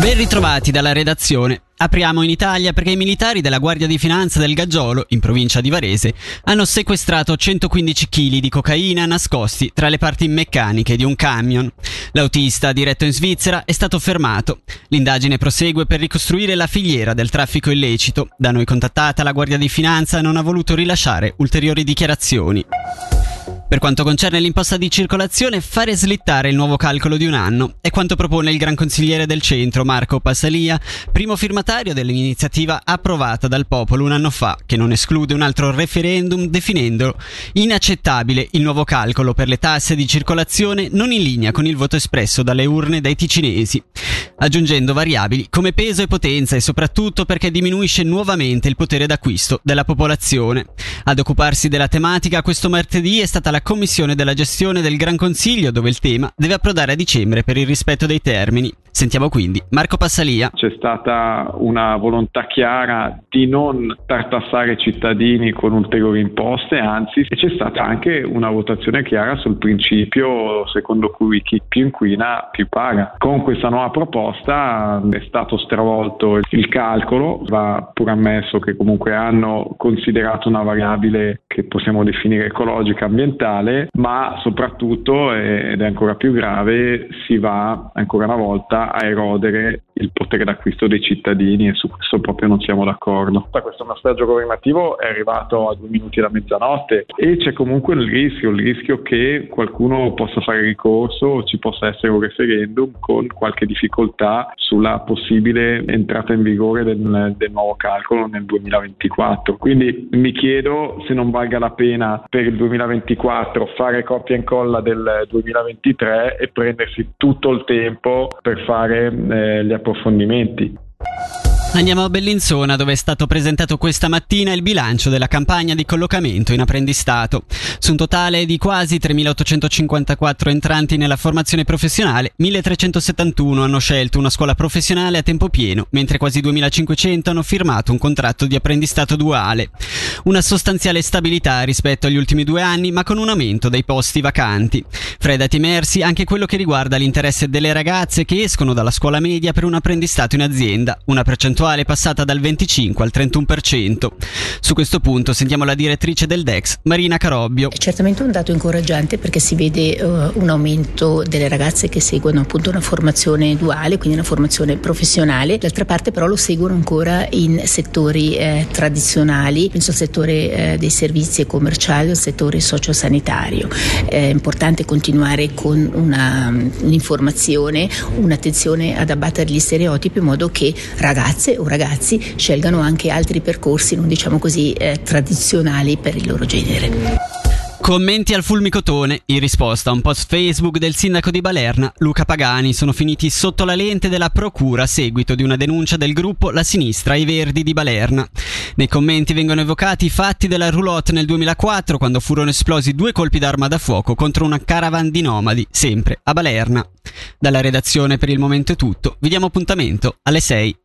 Ben ritrovati dalla redazione. Apriamo in Italia perché i militari della Guardia di Finanza del Gaggiolo, in provincia di Varese, hanno sequestrato 115 kg di cocaina nascosti tra le parti meccaniche di un camion. L'autista, diretto in Svizzera, è stato fermato. L'indagine prosegue per ricostruire la filiera del traffico illecito. Da noi contattata, la Guardia di Finanza non ha voluto rilasciare ulteriori dichiarazioni. Per quanto concerne l'imposta di circolazione, fare slittare il nuovo calcolo di un anno. È quanto propone il gran consigliere del centro Marco Passalia, primo firmatario dell'iniziativa approvata dal popolo un anno fa, che non esclude un altro referendum definendo inaccettabile il nuovo calcolo per le tasse di circolazione non in linea con il voto espresso dalle urne dai ticinesi, aggiungendo variabili come peso e potenza e soprattutto perché diminuisce nuovamente il potere d'acquisto della popolazione. Ad occuparsi della tematica questo martedì è stata la commissione della gestione del Gran Consiglio dove il tema deve approdare a dicembre per il rispetto dei termini. Sentiamo quindi Marco Passalia. C'è stata una volontà chiara di non tartassare i cittadini con ulteriori imposte, anzi c'è stata anche una votazione chiara sul principio secondo cui chi più inquina più paga. Con questa nuova proposta è stato stravolto il calcolo, va pur ammesso che comunque hanno considerato una variabile che possiamo definire ecologica ambientale, ma soprattutto, ed è ancora più grave, si va ancora una volta a erodere il potere d'acquisto dei cittadini e su questo proprio non siamo d'accordo. Questo messaggio governativo è arrivato a due minuti da mezzanotte e c'è comunque il rischio, il rischio che qualcuno possa fare ricorso ci possa essere un referendum con qualche difficoltà sulla possibile entrata in vigore del, del nuovo calcolo nel 2024. Quindi mi chiedo se non valga la pena per il 2024 fare copia e incolla del 2023 e prendersi tutto il tempo per fare eh, gli approfondimenti. Andiamo a Bellinzona dove è stato presentato questa mattina il bilancio della campagna di collocamento in apprendistato. Su un totale di quasi 3.854 entranti nella formazione professionale, 1.371 hanno scelto una scuola professionale a tempo pieno, mentre quasi 2.500 hanno firmato un contratto di apprendistato duale. Una sostanziale stabilità rispetto agli ultimi due anni, ma con un aumento dei posti vacanti. Fra i dati emersi anche quello che riguarda l'interesse delle ragazze che escono dalla scuola media per un apprendistato in azienda, una percentuale passata dal 25 al 31%. Su questo punto sentiamo la direttrice del DEX, Marina Carobbio. È certamente un dato incoraggiante perché si vede uh, un aumento delle ragazze che seguono appunto una formazione duale, quindi una formazione professionale, d'altra parte però lo seguono ancora in settori eh, tradizionali, penso al settore eh, dei servizi commerciali, al settore sociosanitario. È importante continuare con una, un'informazione, un'attenzione ad abbattere gli stereotipi in modo che ragazze ragazze o ragazzi scelgano anche altri percorsi, non diciamo così, eh, tradizionali per il loro genere. Commenti al fulmicotone. In risposta a un post Facebook del sindaco di Balerna, Luca Pagani, sono finiti sotto la lente della procura a seguito di una denuncia del gruppo La Sinistra ai Verdi di Balerna. Nei commenti vengono evocati i fatti della roulotte nel 2004, quando furono esplosi due colpi d'arma da fuoco contro una caravan di nomadi, sempre a Balerna. Dalla redazione per il momento è tutto. Vi diamo appuntamento alle 6.